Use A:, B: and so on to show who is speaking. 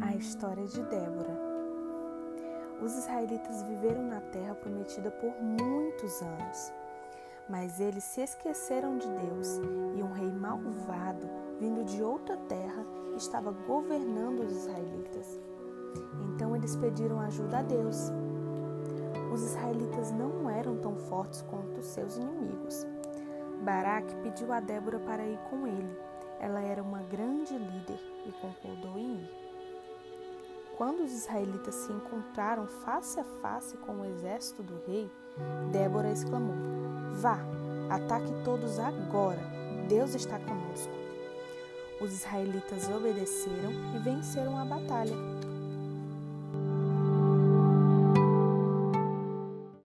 A: A história de Débora. Os israelitas viveram na terra prometida por muitos anos, mas eles se esqueceram de Deus e um rei malvado, vindo de outra terra, estava governando os israelitas. Então eles pediram ajuda a Deus. Os israelitas não eram tão fortes quanto seus inimigos. Baraque pediu a Débora para ir com ele. Ela era uma grande líder e concordou em ir. Quando os israelitas se encontraram face a face com o exército do rei, Débora exclamou: Vá, ataque todos agora, Deus está conosco. Os israelitas obedeceram e venceram a batalha.